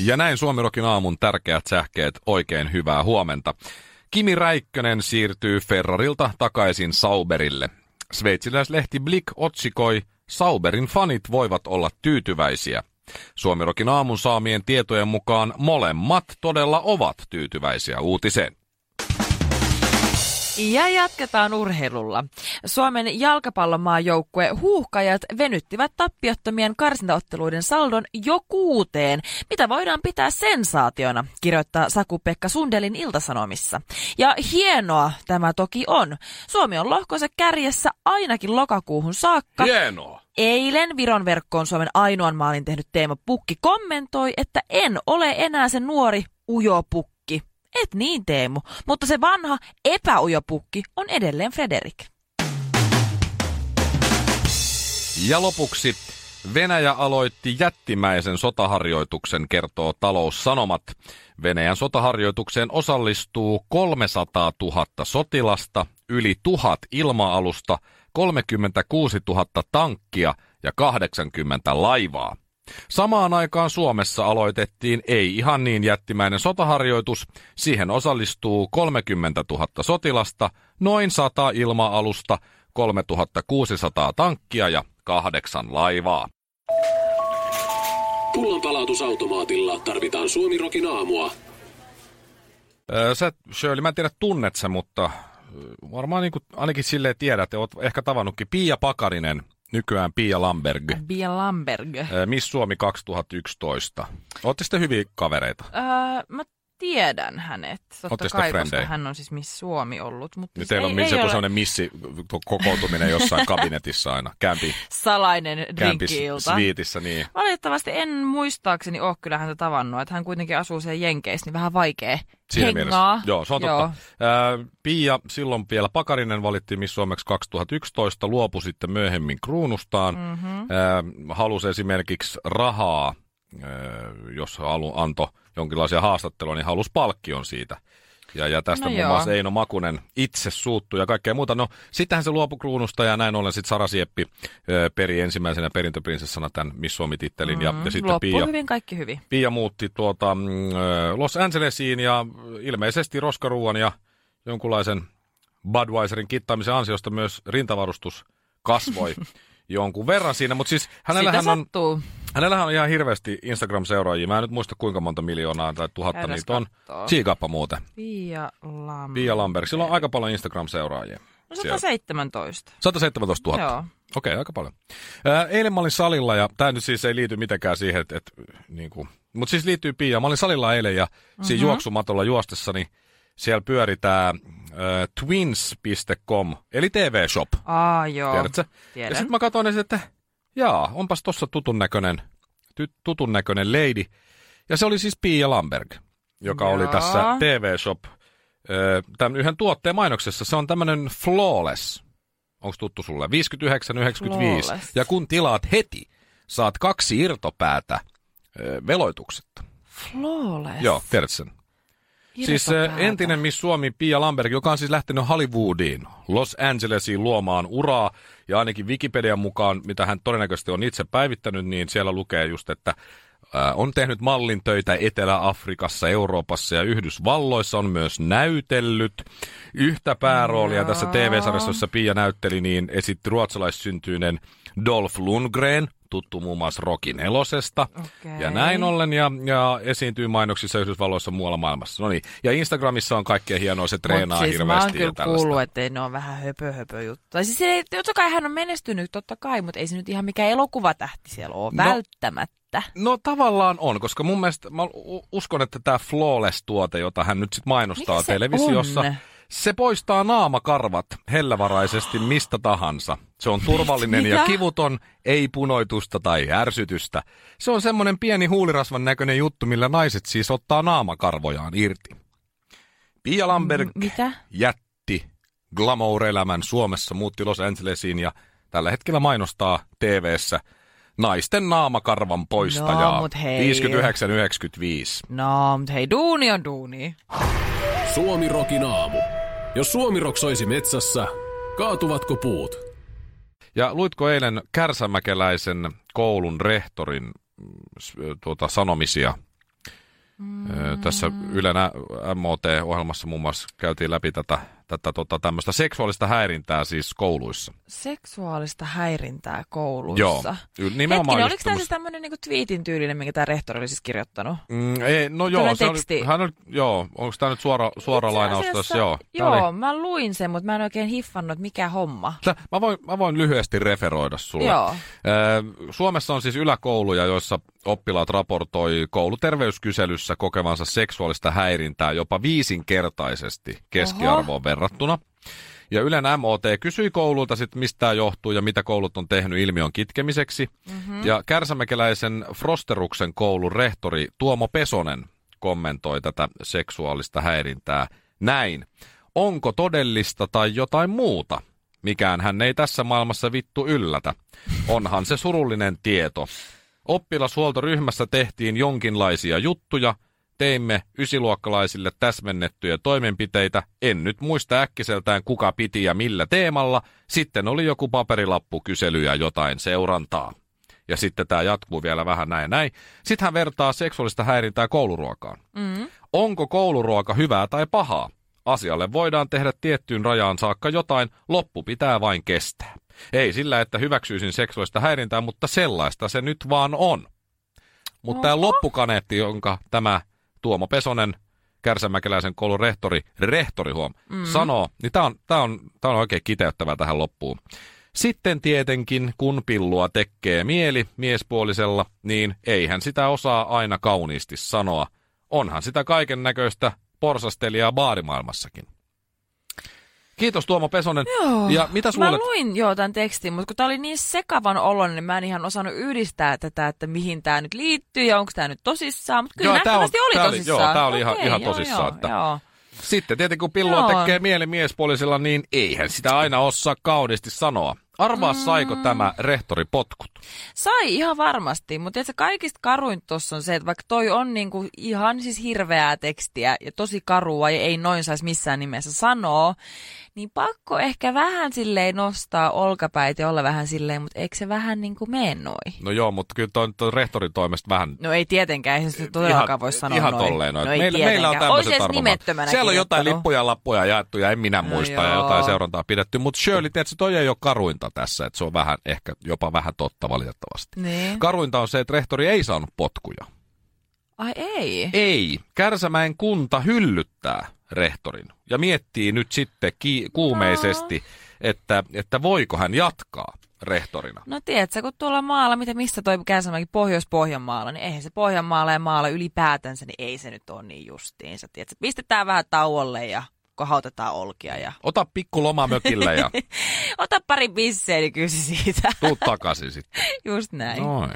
Ja näin Suomirokin aamun tärkeät sähkeet. Oikein hyvää huomenta. Kimi Räikkönen siirtyy Ferrarilta takaisin Sauberille. Sveitsiläislehti Blick otsikoi, Sauberin fanit voivat olla tyytyväisiä. Suomirokin aamun saamien tietojen mukaan molemmat todella ovat tyytyväisiä uutiseen. Ja jatketaan urheilulla. Suomen jalkapallomaajoukkue huuhkajat venyttivät tappiottomien karsintaotteluiden saldon jo kuuteen, mitä voidaan pitää sensaationa, kirjoittaa Saku-Pekka Sundelin iltasanomissa. Ja hienoa tämä toki on. Suomi on lohkonsa kärjessä ainakin lokakuuhun saakka. Hienoa! Eilen Viron verkkoon Suomen ainoan maalin tehnyt Teemo Pukki kommentoi, että en ole enää se nuori ujo pukki et niin Teemu, mutta se vanha epäujopukki on edelleen Frederik. Ja lopuksi Venäjä aloitti jättimäisen sotaharjoituksen, kertoo taloussanomat. Venäjän sotaharjoitukseen osallistuu 300 000 sotilasta, yli tuhat ilma-alusta, 36 000 tankkia ja 80 laivaa. Samaan aikaan Suomessa aloitettiin ei ihan niin jättimäinen sotaharjoitus. Siihen osallistuu 30 000 sotilasta, noin 100 ilma-alusta, 3600 tankkia ja kahdeksan laivaa. Pullonpalautusautomaatilla tarvitaan Suomirokin aamua. Sä, Shirley, mä en tiedä tunnet sä, mutta varmaan niin kuin, ainakin silleen tiedät, että oot ehkä tavannutkin Pia Pakarinen – nykyään Pia Lamberg. Pia Lamberg. Miss Suomi 2011. Olette sitten hyviä kavereita? Öö, mä tiedän hänet. Totta kai, koska hän on siis Miss Suomi ollut. Mutta Nyt siis teillä on ei, missä ei ole sellainen missi kokoutuminen jossain kabinetissa aina. Kämpi, salainen drinkki-ilta. sviitissä, niin. Valitettavasti en muistaakseni ole kyllä häntä tavannut, että hän kuitenkin asuu siellä Jenkeissä, niin vähän vaikea Siinä hengaa. mielessä. Joo, se on totta. Ää, Pia, silloin vielä Pakarinen valittiin Miss Suomeksi 2011, luopui sitten myöhemmin kruunustaan. Mm-hmm. Ää, halusi esimerkiksi rahaa, jos halu, antoi jonkinlaisia haastatteluja, niin halusi palkkion siitä. Ja, ja tästä No muun muassa Eino Makunen itse suuttui ja kaikkea muuta. No, sittenhän se luopui kruunusta ja näin ollen sitten Sara Sieppi ää, peri ensimmäisenä perintöprinsessana tämän Miss Suomi-tittelin. Ja, ja sitten Loppuu Pia, hyvin, kaikki hyvin. Pia muutti tuota, mm, ö, Los Angelesiin ja ilmeisesti roskaruuan ja jonkunlaisen Budweiserin kittaamisen ansiosta myös rintavarustus kasvoi jonkun verran siinä, mutta siis hänellähän on, sattuu. Hänellähän on ihan hirveästi Instagram-seuraajia. Mä en nyt muista kuinka monta miljoonaa tai tuhatta Käydäs niitä on. Siikappa muuten. Pia Lamberg. Pia Lamberg. Sillä on aika paljon Instagram-seuraajia. No siellä. 117. 117 000. Joo. Okei, aika paljon. Ää, eilen mä olin salilla ja tämä nyt siis ei liity mitenkään siihen, että, että niin kuin, mutta siis liittyy Pia. Mä olin salilla eilen ja mm-hmm. siinä juoksumatolla juostessani siellä pyöri tää äh, twins.com, eli TV-shop. Aa, joo. Tiedätkö? Ja Tiedän. sitten mä katsoin, että jaa, onpas tossa tutun näköinen, ty, tutun näköinen lady. Ja se oli siis Pia Lamberg, joka Joo. oli tässä TV-shop äh, tämän yhden tuotteen mainoksessa. Se on tämmöinen flawless. Onko tuttu sulle? 59,95. Flawless. Ja kun tilaat heti, saat kaksi irtopäätä veloituksetta. Flawless. Joo, tiedät sen. Siis äh, Irtopäätä. entinen Miss Suomi Pia Lamberg, joka on siis lähtenyt Hollywoodiin, Los Angelesiin luomaan uraa. Ja ainakin Wikipedian mukaan, mitä hän todennäköisesti on itse päivittänyt, niin siellä lukee just, että on tehnyt mallin töitä Etelä-Afrikassa, Euroopassa ja Yhdysvalloissa, on myös näytellyt. Yhtä pääroolia Joo. tässä TV-sarjassa, jossa Pia näytteli, niin esitti ruotsalaissyntyinen Dolph Lundgren, tuttu muun muassa Rocky nelosesta. Okei. Ja näin ollen, ja, ja esiintyy mainoksissa Yhdysvalloissa muualla maailmassa. No niin, ja Instagramissa on kaikkea hienoa, se treenaa Mut siis mä hirveästi oon kyllä tällaista. kuullut, että ne on vähän höpö höpö juttu. Tai siis totta kai hän on menestynyt, totta kai, mutta ei se nyt ihan mikään elokuvatähti siellä ole No. no. Välttämättä. No tavallaan on, koska mun mielestä mä uskon, että tämä Flawless-tuote, jota hän nyt sit mainostaa Mikä televisiossa, on? Se poistaa naamakarvat hellävaraisesti mistä tahansa. Se on turvallinen ja Mitä? kivuton, ei punoitusta tai ärsytystä. Se on semmoinen pieni huulirasvan näköinen juttu, millä naiset siis ottaa naamakarvojaan irti. Pia Lamberg, M- mitä? jätti glamour-elämän Suomessa, muutti Los Angelesiin ja tällä hetkellä mainostaa TV-ssä naisten naamakarvan poistajaa. No, mut hei. 59-95. No, mutta hei, duuni on duuni. Suomi Rokin aamu. Jos Suomi Rock soisi metsässä, kaatuvatko puut? Ja luitko eilen Kärsämäkeläisen koulun rehtorin tuota, sanomisia? Mm. Tässä Ylenä MOT-ohjelmassa muun muassa käytiin läpi tätä, tätä tota, tämmöistä seksuaalista häirintää siis kouluissa. Seksuaalista häirintää kouluissa. Joo, nimenomaan Hetkinen, oliko tämä siis tämmöinen niinku twiitin tyylinen, minkä tämä rehtori oli siis kirjoittanut? Mm, ei, no joo, Tällainen se oli, teksti. hän oli, joo, onko tämä nyt suora, suora Itse lainaus tässä? Joo. Joo, oli- mä luin sen, mutta mä en oikein hiffannut, mikä homma. Tää- Mä voin, mä voin lyhyesti referoida sulle. Joo. Ö, Suomessa on siis yläkouluja, joissa oppilaat raportoi kouluterveyskyselyssä kokevansa seksuaalista häirintää jopa viisinkertaisesti keskiarvoon verrattuna. Ja Ylen MOT kysyi koululta sitten, mistä tämä johtuu ja mitä koulut on tehnyt ilmiön kitkemiseksi. Mm-hmm. Ja Kärsämäkeläisen Frosteruksen koulun rehtori Tuomo Pesonen kommentoi tätä seksuaalista häirintää näin. Onko todellista tai jotain muuta? Mikään hän ei tässä maailmassa vittu yllätä. Onhan se surullinen tieto. Oppilashuoltoryhmässä tehtiin jonkinlaisia juttuja, teimme ysiluokkalaisille täsmennettyjä toimenpiteitä, en nyt muista äkkiseltään kuka piti ja millä teemalla, sitten oli joku paperilappu kysely ja jotain seurantaa. Ja sitten tämä jatkuu vielä vähän näin näin. Sitten hän vertaa seksuaalista häirintää kouluruokaan. Mm. Onko kouluruoka hyvää tai pahaa? Asialle voidaan tehdä tiettyyn rajaan saakka jotain, loppu pitää vain kestää. Ei sillä, että hyväksyisin seksuaalista häirintää, mutta sellaista se nyt vaan on. Mutta tämä loppukaneetti, jonka tämä Tuomo Pesonen, Kärsämäkeläisen koulun rehtori, rehtori huom, mm. sanoo, niin tämä on, tää on, tää on oikein kiteyttävää tähän loppuun. Sitten tietenkin, kun pillua tekee mieli miespuolisella, niin eihän sitä osaa aina kauniisti sanoa. Onhan sitä kaiken näköistä porsastelijaa baarimaailmassakin. Kiitos Tuomo Pesonen. Joo. Ja mitä Mä luulet? luin joo tämän tekstin, mutta kun tämä oli niin sekavan oloinen, niin mä en ihan osannut yhdistää tätä, että mihin tämä nyt liittyy ja onko tämä nyt tosissaan. Mutta kyllä Joo, tää on- nähtävästi oli tää tosissaan. joo, tää oli ihan- Okei, ihan joo, tosissaan, Joo, että- joo. Sitten tietenkin kun pillua Joo. tekee mieli miespuolisella, niin eihän sitä aina osaa kauniisti sanoa. Arvaa Mm. saiko tämä rehtori potkut? Sai ihan varmasti, mutta se kaikista karuin tuossa on se, että vaikka toi on niinku ihan siis hirveää tekstiä ja tosi karua ja ei noin saisi missään nimessä sanoa, niin pakko ehkä vähän silleen nostaa olkapäitä ja olla vähän silleen, mutta eikö se vähän niinku mene noin? No joo, mutta kyllä toi, toi rehtorin toimesta vähän No ei tietenkään, eihän se todellakaan voi sanoa ihan noin. tolleen noin. No ei meillä, meillä on tämmöiset nimettömänä Siellä on jotain lippuja ja lappuja jaettu ja en minä No muista ja joo. jotain seurantaa pidetty. Mutta Shirley, tiedätkö, toi ei ole karuinta tässä, että se on vähän, ehkä jopa vähän totta valitettavasti. Niin. Karuinta on se, että rehtori ei saanut potkuja. Ai ei. Ei. Kärsämäen kunta hyllyttää rehtorin ja miettii nyt sitten ki- kuumeisesti, että, että voiko hän jatkaa rehtorina. No tiedätkö, kun tuolla maalla, mitä missä toi Käsämäki Pohjois-Pohjanmaalla, niin eihän se Pohjanmaalla ja maalla ylipäätänsä, niin ei se nyt ole niin justiinsa. Tiedätkö, pistetään vähän tauolle ja kohautetaan olkia ja Ota pikku loma mökille ja ota pari bisseä, niin kyllä se siitä. tuu takaisin sitten. Just näin. Noin.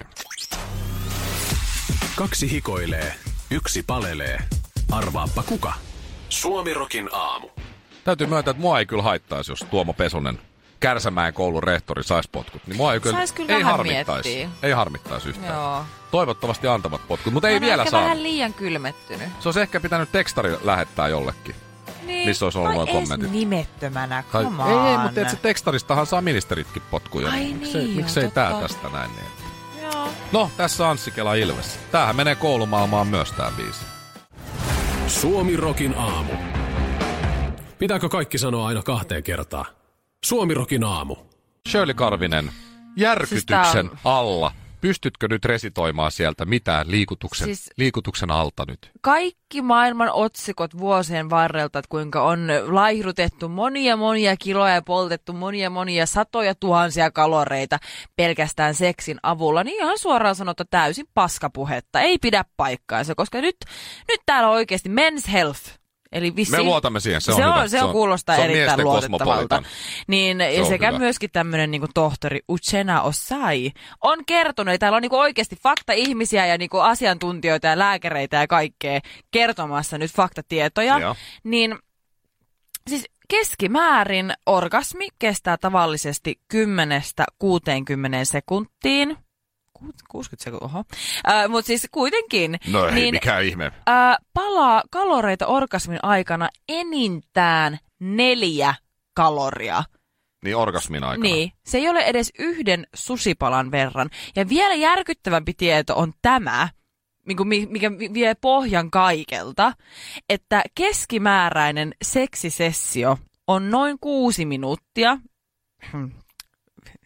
Kaksi hikoilee, yksi palelee. Arvaappa kuka? Suomi Rokin aamu. Täytyy myöntää, että mua ei kyllä haittaisi, jos Tuomo Pesonen Kärsämäen koulun rehtori saisi potkut. Niin mua ei kyllä, Sais kyllä ei harmittaisi. miettiä. Ei harmittaisi yhtään. Joo. Toivottavasti antavat potkut, mutta ei vielä ehkä saa. vähän liian kylmettynyt. Se olisi ehkä pitänyt tekstari lähettää jollekin. Niin. Missä olisi ollut edes kommentit? nimettömänä, Tai, come ei, ei, mutta tiedätkö, tekstaristahan saa ministeritkin potkuja. Ai miksei, niin, joo, miksei totta. tää tästä näin niin? Joo. No, tässä Anssi Kela Ilves. Tämähän menee koulumaailmaan myös tää biisi. Suomi Rokin aamu. Pitääkö kaikki sanoa aina kahteen kertaan? Suomi Rokin aamu. Shirley Karvinen, järkytyksen Siis tää on- alla. Pystytkö nyt resitoimaan sieltä mitään liikutuksen, Siis- liikutuksen alta nyt? kaikki maailman otsikot vuosien varrelta, että kuinka on laihdutettu monia monia kiloja ja poltettu monia monia satoja tuhansia kaloreita pelkästään seksin avulla, niin ihan suoraan sanottu täysin paskapuhetta. Ei pidä paikkaansa, koska nyt, nyt täällä oikeasti men's health Eli vissiin, Me luotamme siihen, se on se hyvä. On, se on kuulostaa se on erittäin luotettavalta. Niin, Se sekä hyvä. myöskin tämmöinen niin tohtori Uchena Osai on kertonut, että täällä on niin oikeasti fakta-ihmisiä ja niin asiantuntijoita ja lääkäreitä ja kaikkea kertomassa nyt faktatietoja. Joo. Niin siis keskimäärin orgasmi kestää tavallisesti 10-60 sekuntiin. Ku- 60 sekuntia, oho. Äh, Mutta siis kuitenkin. No ei niin, mikään ihme. Ää, palaa kaloreita orgasmin aikana enintään neljä kaloria. Niin orgasmin aikana. Niin, se ei ole edes yhden susipalan verran. Ja vielä järkyttävämpi tieto on tämä, mikä- mikä vie pohjan kaikelta, että keskimääräinen seksisessio on noin kuusi minuuttia. Hmm.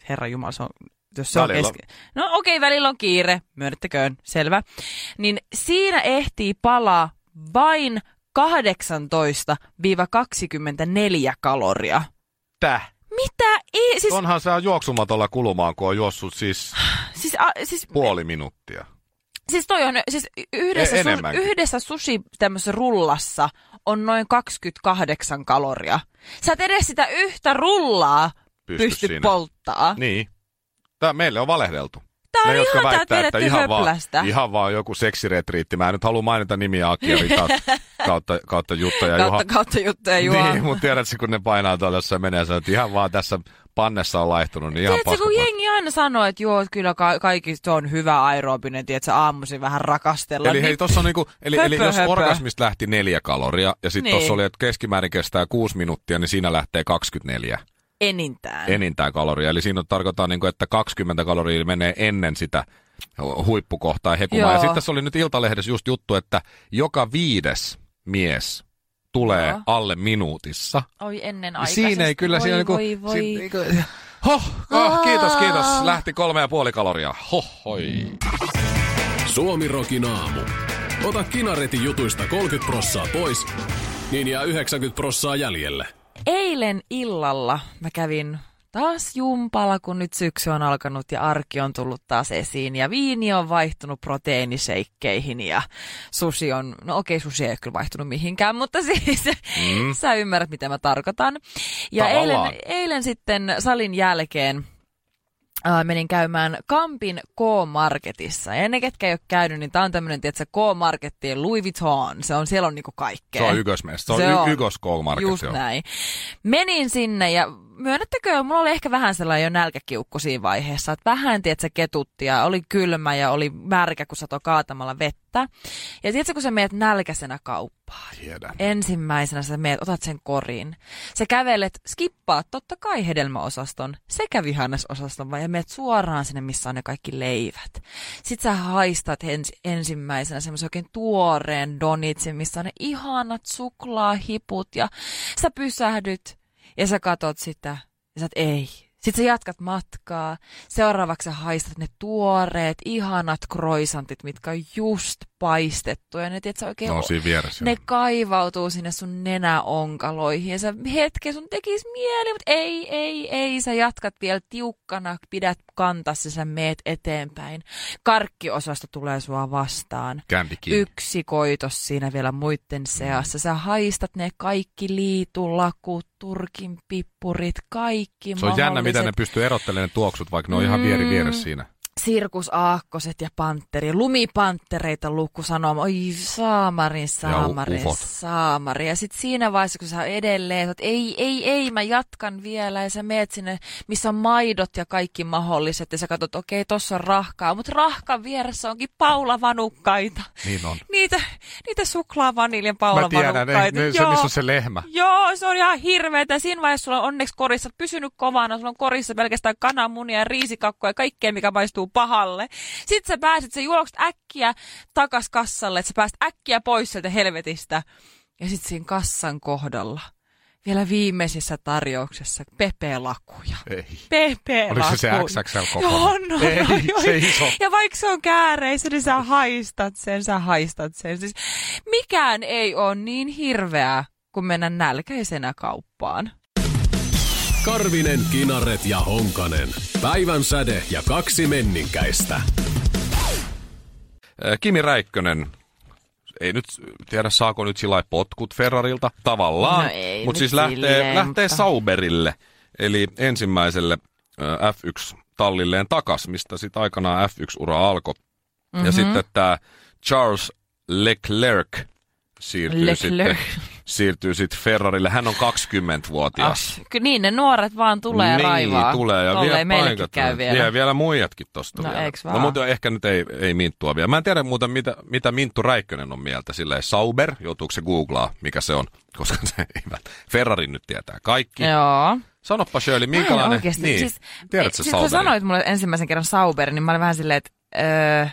Herra Jumala, se on, jos se Välillä on keski... No okei, okay, välillä on kiire, myönnettäköön, selvä. Niin siinä ehtii palaa vain 18-24 kaloria. Täh? Mitä? Ei, siis, Onhan se juoksumatolla kulumaan, kun on juossut siis siis, a, siis puoli minuuttia. Siis toi on, siis yhdessä, E- su, yhdessä sushi tämmöisessä rullassa on noin 28 kaloria. Sä et edes sitä yhtä rullaa Pysty pysty siinä. polttaa. Niin. Tää meille on valehdeltu. Tää on ne, jotka väittää, että ihan vaan, ihan vaan joku seksiretriitti. Mä en nyt halua mainita nimiä Aki ja Rita kautta, kautta Jutta ja Juha. kautta, kautta juttuja Juha. Niin, mutta tiedätkö, kun ne painaa tuolla jossain menee ja sanoo, että ihan vaan tässä pannessa on laihtunut, niin ihan Tiedätkö, kun jengi aina sanoo, että joo, kyllä ka- kaikki se on hyvä aerobinen, tiedätkö, aamuisin vähän rakastella. Eli hei, niin, tossa on niinku, eli, eli Höpö, jos höpö. orgasmista lähti neljä kaloria, ja sitten Niin. tuossa oli, että keskimäärin kestää kuusi minuuttia, niin siinä lähtee 24 enintään. enintään kaloria. Eli siinä on tarkoittaa, niinku, että 20 kaloria menee ennen sitä huippukohtaa hekumaa. Ja sitten tässä oli nyt Iltalehdessä just juttu, että joka viides mies tulee Joo. alle minuutissa. Oi ennen aikaisesti. Siinä ei kyllä, voi, siinä niinku, voi, voi. Siinä, niinku, hoh, oh, kiitos, kiitos. Lähti kolme ja puoli kaloria. Hoh, hoi. Suomi Rokin aamu. Ota kinaretin jutuista 30 prossaa pois, niin jää 90 prossaa jäljelle. Eilen illalla mä kävin taas jumpalla, kun nyt syksy on alkanut ja arki on tullut taas esiin. Ja viini on vaihtunut proteiiniseikkeihin ja sushi on, no okei, sushi ei ole kyllä vaihtunut mihinkään, mutta siis mm. sä ymmärrät, mitä mä tarkoitan. Ja Tavallaan. eilen, eilen sitten salin jälkeen Ää, menin käymään Kampin K-Marketissa. Ja ne, ketkä ei ole käynyt, niin tämä on tämmöinen, tiedätkö, K-Markettien Louis Vuitton. Se on, siellä on niinku kaikkea. Se on ykkösmestä. Se on, Se y- on. ykkös market Just näin. Menin sinne ja myönnettäkö, mulla oli ehkä vähän sellainen jo nälkäkiukku siinä vaiheessa, että vähän, tiedätkö, ketutti ja oli kylmä ja oli märkä, kun satoi kaatamalla vettä. Ja tiedätkö, kun sä meet nälkäisenä kauppaan, Tiedän. ensimmäisenä sä meet, otat sen korin. Sä kävelet, skippaat totta kai hedelmäosaston sekä vihannesosaston, vai ja meet suoraan sinne, missä on ne kaikki leivät. Sitten sä haistat ens, ensimmäisenä semmoisen oikein tuoreen donitsin, missä on ne ihanat suklaahiput ja sä pysähdyt ja sä katot sitä ja sä oot, ei. Sitten sä jatkat matkaa. Seuraavaksi sä haistat ne tuoreet, ihanat kroisantit, mitkä on just paistettu. Ja ne, tiedät, sä oikein No siinä vieressä. ne kaivautuu sinne sun nenäonkaloihin ja sä hetken sun tekis mieli, mutta ei, ei, ei. Sä jatkat vielä tiukkana, pidät kantassa, sä meet eteenpäin. Karkkiosasto tulee sua vastaan. Candy King. Yksi koitos siinä vielä muiden seassa. Sä haistat ne kaikki liitulakut, turkin pippurit, kaikki Se on jännä, miten ne pystyy erottelemaan ne tuoksut, vaikka ne on ihan vieri Mm. vieressä siinä. Sirkusaakkoset ja pantteri, lumipanttereita lukku sanoo, oi saamarin, saamarin, ufot. saamari. Ja sitten siinä vaiheessa, kun sä edelleen, että ei, ei, ei, mä jatkan vielä, ja sä meet sinne, missä on maidot ja kaikki mahdolliset, ja sä katsot, okei, okay, tossa on rahkaa, mutta rahkan vieressä onkin paulavanukkaita. Niin on. Niitä, niitä suklaa vaniljan Mä paulavanukkaita. tiedän, ei, ne, se, missä on se lehmä. Joo, se on ihan hirveetä. Siinä vaiheessa sulla on onneksi korissa pysynyt kovana. Sulla on korissa pelkästään kananmunia ja riisikakkoja ja kaikkea, mikä maistuu pahalle. Sitten sä pääset, sä juokset äkkiä takas kassalle, että sä pääset äkkiä pois sieltä helvetistä. Ja sitten siinä kassan kohdalla, vielä viimeisessä tarjouksessa, Pepe-lakuja. Ei. Pepe-lakuja. Oliko se se XXL koko? Joo, no, Ei, joo. se iso. Ja vaikka se on kääreissä, niin sä haistat sen, sä haistat sen. Siis mikään ei ole niin hirveää, kuin mennä nälkäisenä kauppaan. Karvinen, Kinaret ja Honkanen. Päivän säde ja kaksi menninkäistä. Äh, Kimi Räikkönen ei nyt tiedä saako nyt sillä potkut Ferrarilta, tavallaan, No ei mutta siis lähtee, silleen, lähtee mutta- Sauberille, eli ensimmäiselle ö, F1-tallilleen takas, mistä sitten aikanaan F1-ura alkoi. Mm-hmm. Ja Mhm. sitten tämä Charles Leclerc siirtyy Leclerc. sitten siirtyy sitten Ferrarille. Hän on 20-vuotias. Ah, niin, ne nuoret vaan tulee niin, raivaa. tulee. Ja Tolleen vie meillekin paikat. käy vielä. Vie vielä muijatkin tosta No, vielä. No mutta ehkä nyt ei, ei Minttua vielä. Mä en tiedä muuten, mitä, mitä Minttu Räikkönen on mieltä. Silleen Sauber, joutuuko se googlaa, mikä se on, koska se ei. Ferrarin nyt tietää kaikki. Joo. Sanoppa Shirley, minkälainen... oikeesti, niin, siis, tiedätkö siis kun sanoit mulle ensimmäisen kerran Sauber, niin mä olin vähän silleen, että öö,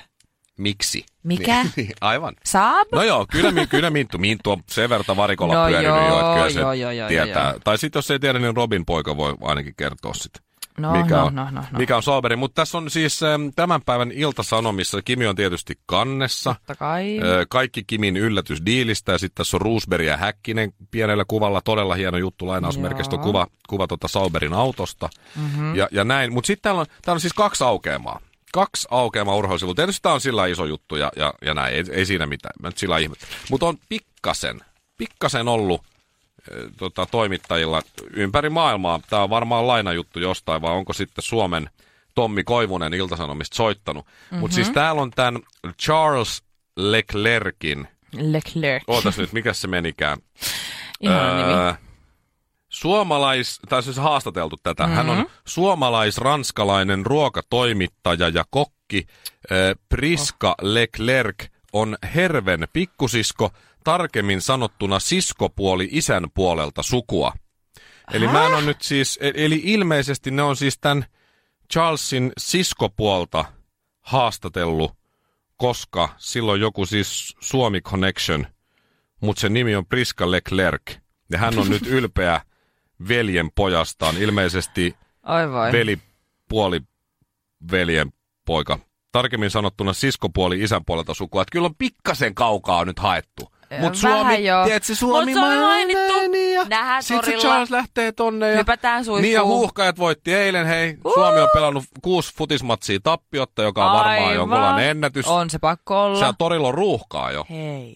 Miksi? Mikä? Niin, aivan. Saab? No joo, kyllä, kyllä Minttu. Minttu on sen verran varikolla No pyörinyt jo, että joo, kyllä se joo, joo, joo, tietää. joo. Tai sitten jos ei tiedä, niin Robin poika voi ainakin kertoa sitten. no, mikä, no, on, no, no, no. mikä on Sauberin. Mutta tässä on siis tämän päivän iltasanomissa, Kimi on tietysti kannessa. Totta kai. Kaikki Kimin yllätysdiilistä ja sitten tässä on Roosberg ja Häkkinen pienellä kuvalla. Todella hieno juttu, lainausmerkistä Joo. kuva, kuva tota Sauberin autosta. Mm-hmm. Ja, ja näin. Mutta sitten täällä on, täällä on siis kaksi aukeamaa. Kaksi aukeamaa urheilusivua. Tietysti tämä on sillä iso juttu ja, ja, ja näin. Ei, ei siinä mitään. Mä nyt sillä. Mutta on pikkasen, pikkasen ollut ö, tota, toimittajilla ympäri maailmaa. Tämä on varmaan lainajuttu jostain, vai onko sitten Suomen Tommi Koivunen Iltasanomista soittanut. Mm-hmm. Mutta siis täällä on tämän Charles Leclerkin, Leclerc. ootas nyt, mikä se menikään? Ihana nimi. Suomalais, tai siis haastateltu tätä, mm-hmm. hän on suomalais-ranskalainen ruokatoimittaja ja kokki. Priska oh. Leclerc on Herven pikkusisko, tarkemmin sanottuna siskopuoli isän puolelta sukua. Eli mä en nyt siis, e- eli ilmeisesti ne on siis tämän Charlesin siskopuolta haastatellut, koska silloin joku siis Suomi Connection, mutta sen nimi on Priska Leclerc. Ja hän on nyt ylpeä veljen pojastaan, ilmeisesti Oi voi. veli puoli veljen poika. Tarkemmin sanottuna siskopuoli isän puolelta sukua. Että kyllä on pikkasen kaukaa nyt haettu. Mutta Suomi, joo. tiedätkö, Suomi, Mut se on mainittu. Ja Nähdään sit se. Charles lähtee tonne. Ja, Hypätään suihkuun. Niin ja huuhkajat voitti eilen. Hei, Suomi on pelannut kuusi futismatsia tappiotta, joka on varmaan Aivan. jonkunlainen ennätys. On se pakko olla. Se torilla on ruuhkaa jo. Hei.